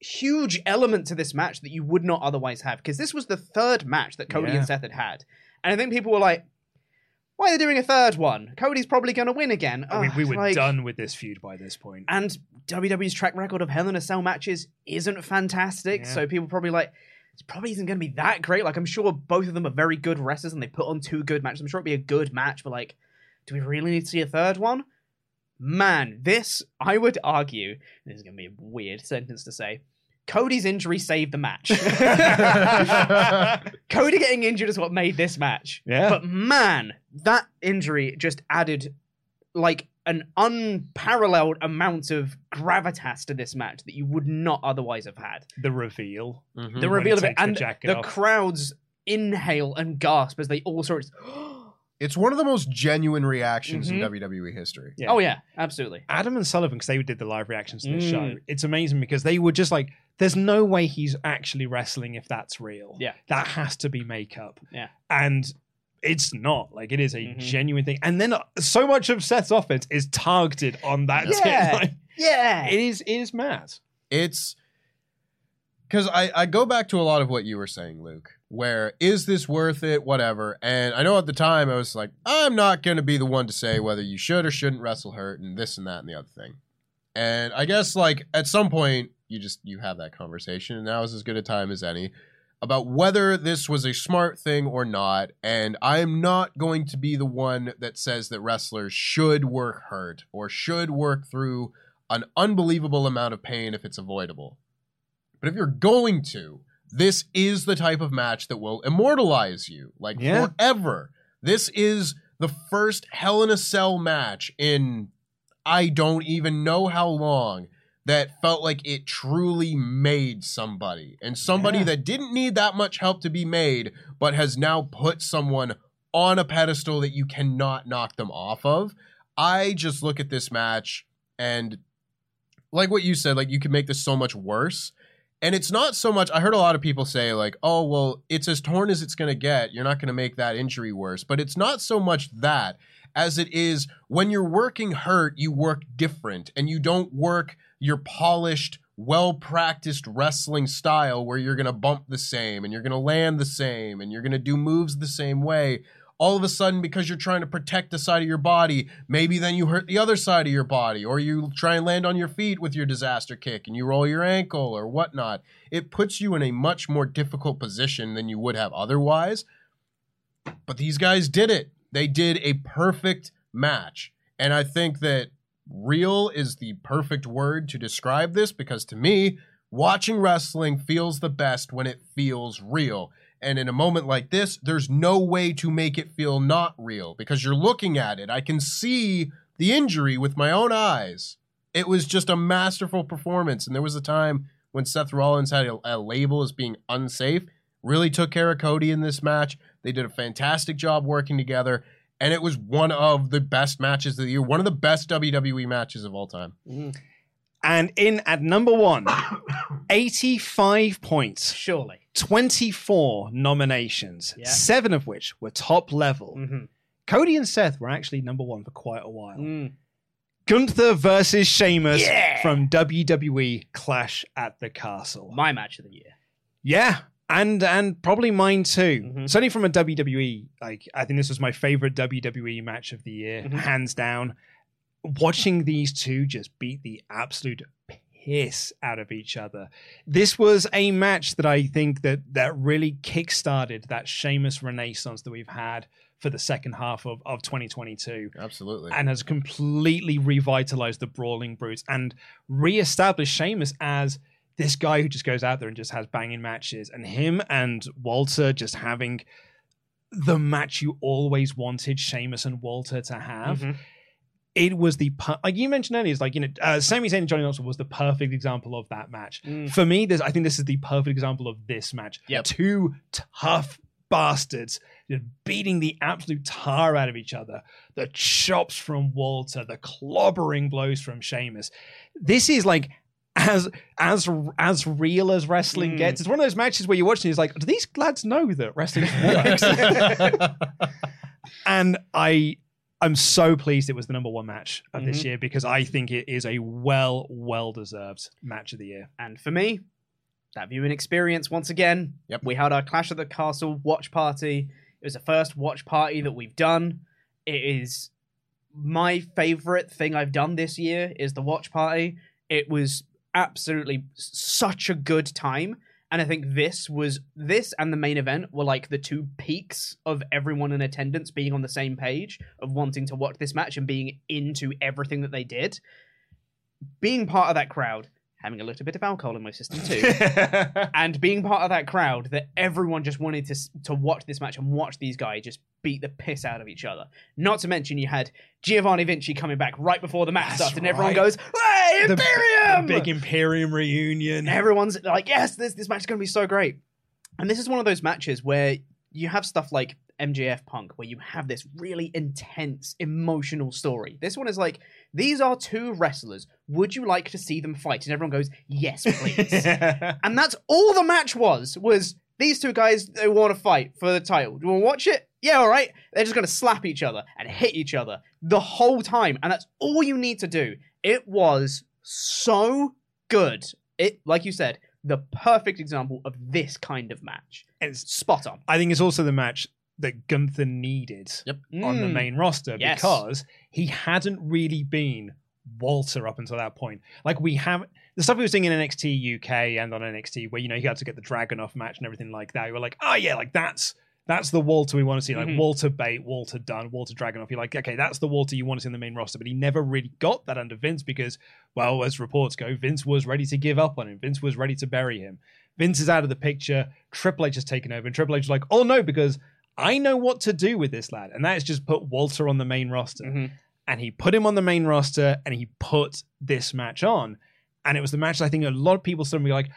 huge element to this match that you would not otherwise have. Because this was the third match that Cody Yeah. and Seth had had. And I think people were like, why are they doing a third one? Cody's probably going to win again. I mean, Ugh, we were like- done with this feud by this point. and WWE's track record of Hell in a Cell matches isn't fantastic, Yeah. so people probably like it probably isn't going to be that great. Like I'm sure both of them are very good wrestlers and they put on two good matches. I'm sure it'd be a good match, but like Do we really need to see a third one? Man, this, I would argue, this is going to be a weird sentence to say. Cody's injury saved the match. (laughs) (laughs) Cody getting injured is what made this match. Yeah. But man, that injury just added like an unparalleled amount of gravitas to this match that you would not otherwise have had. The reveal. Mhm. The reveal he of it takes the and the crowds inhale and gasp as they all sort of (gasps) (gasps) (gasps) It's one of the most genuine reactions Mhm. in WWE history. Yeah. Oh yeah, absolutely. Adam and Sullivan, because they did the live reactions to the Mm. show, it's amazing because they were just like, there's no way he's actually wrestling if that's real. Yeah. That has to be makeup. Yeah. And it's not. Like, it is a Mhm. genuine thing. And then uh, so much of Seth's offense is targeted on that. Yeah. (laughs) tip line. Yeah. It is, it is mad. It's because I, I go back to a lot of what you were saying, Luke, where is this worth it? Whatever. And I know at the time I was like, I'm not going to be the one to say whether you should or shouldn't wrestle hurt and this and that and the other thing. And I guess like at some point you just you have that conversation and now is as good a time as any about whether this was a smart thing or not. And I'm not going to be the one that says that wrestlers should work hurt or should work through an unbelievable amount of pain if it's avoidable. But if you're going to, this is the type of match that will immortalize you like Yeah. forever. This is the first Hell in a Cell match in I don't even know how long that felt like it truly made somebody and somebody Yeah. that didn't need that much help to be made but has now put someone on a pedestal that you cannot knock them off of. I just look at this match and like what you said, like you could make this so much worse. And it's not so much, I heard a lot of people say, like, oh, well, it's as torn as it's going to get. You're not going to make that injury worse. But it's not so much that as it is when you're working hurt, you work different and you don't work your polished, well practiced wrestling style where you're going to bump the same and you're going to land the same and you're going to do moves the same way. All of a sudden, because you're trying to protect the side of your body, maybe then you hurt the other side of your body, or you try and land on your feet with your disaster kick and you roll your ankle or whatnot. It puts you in a much more difficult position than you would have otherwise. But these guys did it. They did a perfect match. And I think that real is the perfect word to describe this because to me, watching wrestling feels the best when it feels real. And in a moment like this, there's no way to make it feel not real because you're looking at it. I can see the injury with my own eyes. It was just a masterful performance. And there was a time when Seth Rollins had a, a label as being unsafe, really took care of Cody in this match. They did a fantastic job working together. And it was one of the best matches of the year, one of the best WWE matches of all time. Mm-hmm. And in at number one, (coughs) 85 points, Surely. 24 nominations, Yeah. seven of which were top level. Mm-hmm. Cody and Seth were actually number one for quite a while. Mm. Gunther versus Sheamus Yeah. from WWE Clash at the Castle. My match of the year. Yeah, and and probably mine too. Mhm. Certainly from a WWE, like I think this was my favorite WWE match of the year, Mhm. hands down. Watching these two just beat the absolute piss out of each other. This was a match that I think that that really kickstarted that Sheamus renaissance that we've had for the second half of, of 2022 Absolutely. and has completely revitalized the brawling brutes and reestablished Sheamus as this guy who just goes out there and just has banging matches, and him and Walter just having the match you always wanted Sheamus and Walter to have. Mhm. It was the per- like you mentioned earlier. It's like you know, uh, Sami Zayn and Johnny Knoxville was the perfect example of that match. Mm. For me, this I think this is the perfect example of this match. Yep. Two tough bastards just beating the absolute tar out of each other. The chops from Walter, the clobbering blows from Sheamus. This is like as as as real as wrestling Mm. gets. It's one of those matches where you're watching. It's like, do these lads know that wrestling works? (laughs) (laughs) and I I'm so pleased it was the number one match of this Mhm. year because I think it is a well well deserved match of the year. And for me, that viewing experience once again. Yep. We held our Clash at the Castle watch party. It was the first watch party that we've done. It is my favorite thing I've done this year is the watch party. It was absolutely such a good time And I think this was this and the main event were like the two peaks of everyone in attendance being on the same page of wanting to watch this match and being into everything that they did. Being part of that crowd, having a little bit of alcohol in my system too, (laughs) and being part of that crowd that everyone just wanted to to watch this match and watch these guys just beat the piss out of each other. Not to mention you had Giovanni Vinci coming back right before the match That's started, and everyone right. goes, "Hey, The- Imperium!" the big Imperium reunion. Everyone's like, yes, this this match is going to be so great. And this is one of those matches where you have stuff like MJF Punk, where you have this really intense emotional story. This one is like, these are two wrestlers. Would you like to see them fight? And everyone goes, yes, please. (laughs) and that's all the match was. Was these two guys they want to fight for the title? Do you want to watch it? Yeah, all right. They're just going to slap each other and hit each other the whole time, and that's all you need to do. It was so good. It, like you said, the perfect example of this kind of match. It's spot on. I think it's also the match that Gunther needed on the Mm. main roster Yes. because he hadn't really been Walter up until that point. Like we have the stuff he was doing in NXT UK and on NXT where you know he had to get the Dragunov match and everything like that. You were like, oh yeah, like that's that's the Walter we want to see. Like Mhm. Walter Bate, Walter Dunne, Walter Dragunov. You're like, okay, that's the Walter you want to see in the main roster. But he never really got that under Vince because, well, as reports go, Vince was ready to give up on him. Vince was ready to bury him. Vince is out of the picture. Triple H has taken over, and Triple H is like, oh no, because I know what to do with this lad, and that is just put Walter on the main roster. Mm-hmm. And he put him on the main roster, and he put this match on, and it was the match that I think a lot of people suddenly were like,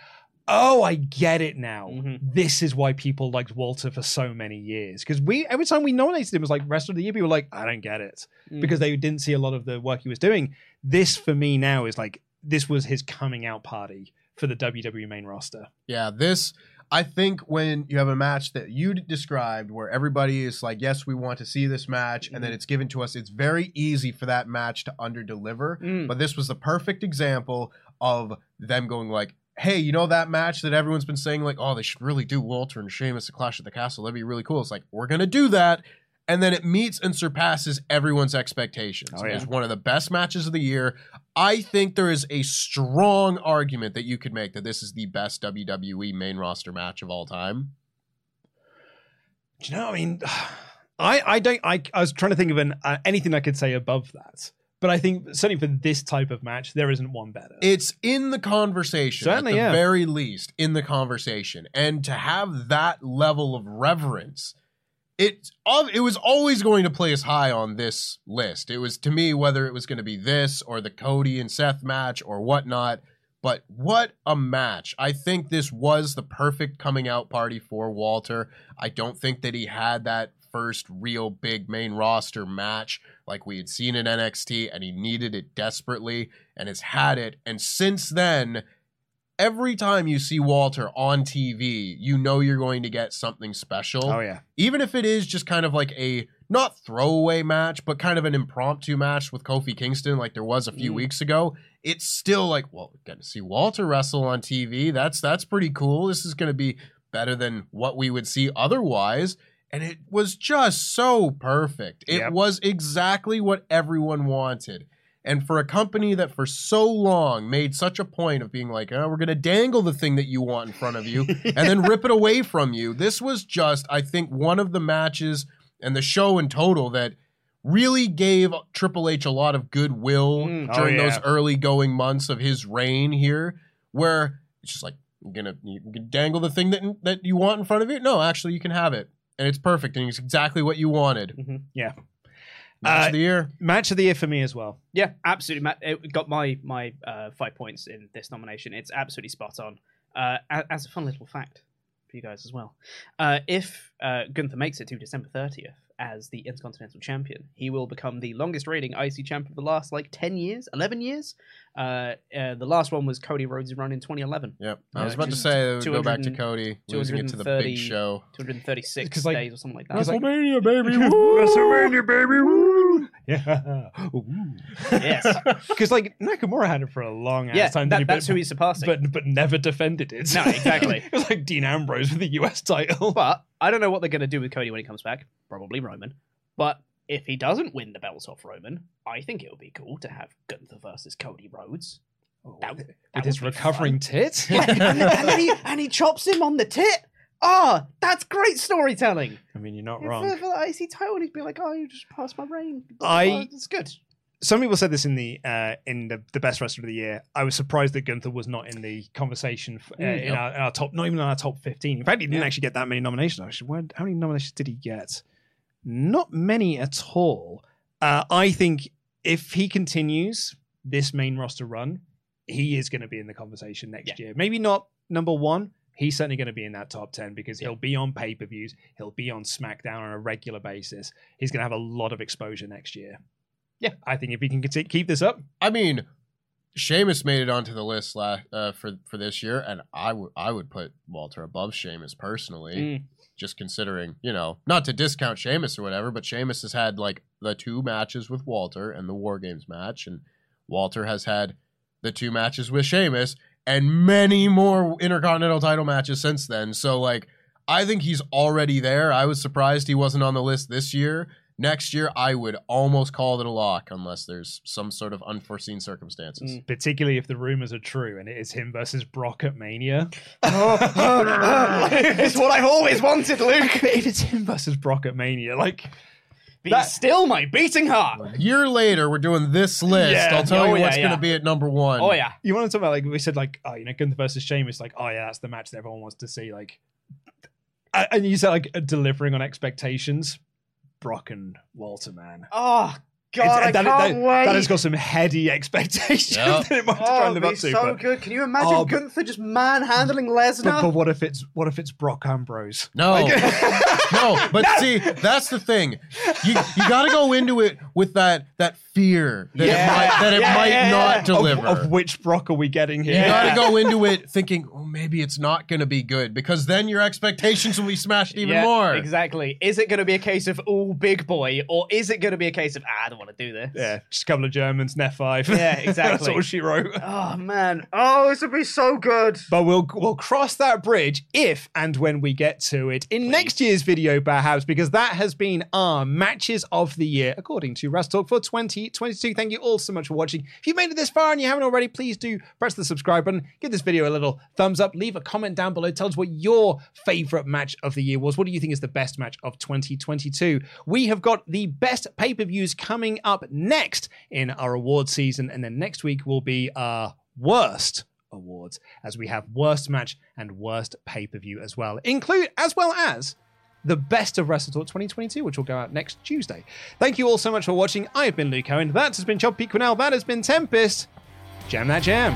oh, I get it now. This is why people liked Walter for so many years because we every time we nominated him as like wrestler of the year, people were like, I don't get it Mm. because they didn't see a lot of the work he was doing. This for me now is like this was his coming out party for the WWE main roster. Yeah, this I think when you have a match that you described where everybody is like, "Yes, we want to see this match," and then it's given to us, it's very easy for that match to underdeliver. Mm. But this was the perfect example of them going like, "Hey, you know that match that everyone's been saying like, oh, they should really do Walter and Sheamus at Clash at the Castle. That'd be really cool." It's like, "We're going to do that." And then it meets and surpasses everyone's expectations. Oh, It yeah. was one of the best matches of the year. I think there is a strong argument that you could make that this is the best WWE main roster match of all time. Do you know? I mean, (sighs) I I don't. I I was trying to think of an uh, anything I could say above that, but I think certainly for this type of match, there isn't one better. It's in the conversation, Certainly, at the yeah. very least, in the conversation, and to have that level of reverence, it it was always going to place high on this list. It was to me whether it was going to be this or the Cody and Seth match or whatnot. But what a match. I think this was the perfect coming out party for Walter. I don't think that he had that first real big main roster match like we had seen in NXT, and he needed it desperately and has had it. And since then, every time you see Walter on TV, you know you're going to get something special. Oh yeah. Even if it is just kind of like a not throwaway match, but kind of an impromptu match with Kofi Kingston, like there was a few Mm. weeks ago. It's still like, well, getting to see Walter wrestle on TV. That's that's pretty cool. This is going to be better than what we would see otherwise. And it was just so perfect. It Yep. was exactly what everyone wanted. And for a company that for so long made such a point of being like, oh, we're going to dangle the thing that you want in front of you (laughs) and then rip it away from you, this was just, I think, one of the matches and the show in total that really gave Triple H a lot of goodwill Mm. Oh, during those early going months of his reign here, where it's just like, you're gonna you can dangle the thing that that you want in front of you. No, actually, you can have it, and it's perfect, and it's exactly what you wanted. Yeah. Match Uh, of the year. Match of the year for me as well. Yeah, absolutely. It got my my uh, five points in this nomination. It's absolutely spot on. Uh, as a fun little fact for you guys as well, uh, if uh, Gunther makes it to December thirtieth as the Intercontinental Champion, he will become the longest reigning IC champion of the last like ten years, eleven years. Uh, uh, the last one was Cody Rhodes' run in 2011. Yep. I Yeah, was about to say it go back to Cody losing it to the big show. 236 (laughs) like- days or something like that. WrestleMania, baby. (laughs) WrestleMania, baby. Yeah. yes. (laughs) Because like Nakamura had it for a long ass Yeah, time. that- that's who he's surpassing. But but never defended it. No, exactly. (laughs) it was like Dean Ambrose with the US title. But I don't know what they're going to do with Cody when he comes back. Probably Roman. But if he doesn't win the belt off Roman, I think it would be cool to have Gunther versus Cody Rhodes. Oh, that- with his recovering fun. tit. Yeah, and, and he (laughs) and he chops him on the tit. Oh, that's great storytelling. I mean, you're not For, wrong. for the IC title, he'd be like, "Oh, you just passed my reign." I- Oh, it's good. Some people said this in the uh, in the, the best wrestler of the year. I was surprised that Gunther was not in the conversation f- uh, Mm, in, our, in our top, not even in our top fifteen. In fact, he didn't actually get that many nominations. Actually, Where, how many nominations did he get? Not many at all. Uh, I think if he continues this main roster run, he is going to be in the conversation next year. Maybe not number one. He's certainly going to be in that top 10 because he'll be on pay per views. He'll be on SmackDown on a regular basis. He's going to have a lot of exposure next year. Yeah. I think if he can keep this up, I mean, Sheamus made it onto the list la- uh, for for this year, and I would I would put Walter above Sheamus personally. Mm. Just considering, you know, not to discount Sheamus or whatever, but Sheamus has had like the two matches with Walter and the War Games match, and Walter has had the two matches with Sheamus and many more Intercontinental title matches since then. So, like, I think he's already there. I was surprised he wasn't on the list this year. Next year, I would almost call it a lock unless there's some sort of unforeseen circumstances. Mm. particularly if the rumors are true and it is him versus Brock at Mania. (laughs) it's what I've always wanted, Luke. (laughs) if it's him versus Brock at Mania, like Be That- still my beating heart. A year later, we're doing this list. Yeah. I'll tell Oh, you yeah, what's yeah. going to be at number one. Oh yeah. you want to talk about like we said like oh you know Gunther versus Sheamus like oh yeah that's the match that everyone wants to see like and you said like uh, delivering on expectations Brock and Walter man Oh God, I that, can't that- wait. that has got some heady expectations Yep. (laughs) that it might have to Oh, try and live be up to so but, good. Can you imagine Oh, but- Gunther just manhandling Lesnar? but, but what if it's what if it's Brock Ambrose No, Like- (laughs) no, but (laughs) see, that's the thing. You you got to go into it with that that fear that Yeah. it might, that it Yeah, might yeah, not yeah. of, deliver. of which Brock are we getting here You Yeah. got to go into it thinking, oh, maybe it's not going to be good because then your expectations will be smashed even Yeah, more. Exactly. Is it going to be a case of oh big boy, or is it going to be a case of ah, I don't want to do this? yeah just a couple of Germans net five Yeah, (laughs) exactly. that's exactly. all she wrote Oh man. Oh, this would be so good. But we'll we'll cross that bridge if and when we get to it in next year's video, perhaps, because that has been our matches of the year according to Wrestle Talk for 2022. Thank you all so much for watching. If you've made it this far and you haven't already, please do press the subscribe button, give this video a little thumbs up, leave a comment down below, tell us what your favorite match of the year was. What do you think is the best match of 2022? We have got the best pay per views coming up next in our award season, and then next week will be our worst awards as we have worst match and worst pay-per-view as well include as well as the best of Wrestle Talk 2022 which will go out next Tuesday. Thank you all so much for watching. I have been Luke Owen that has been Chop Quinnell. That has been Tempest. Jam that jam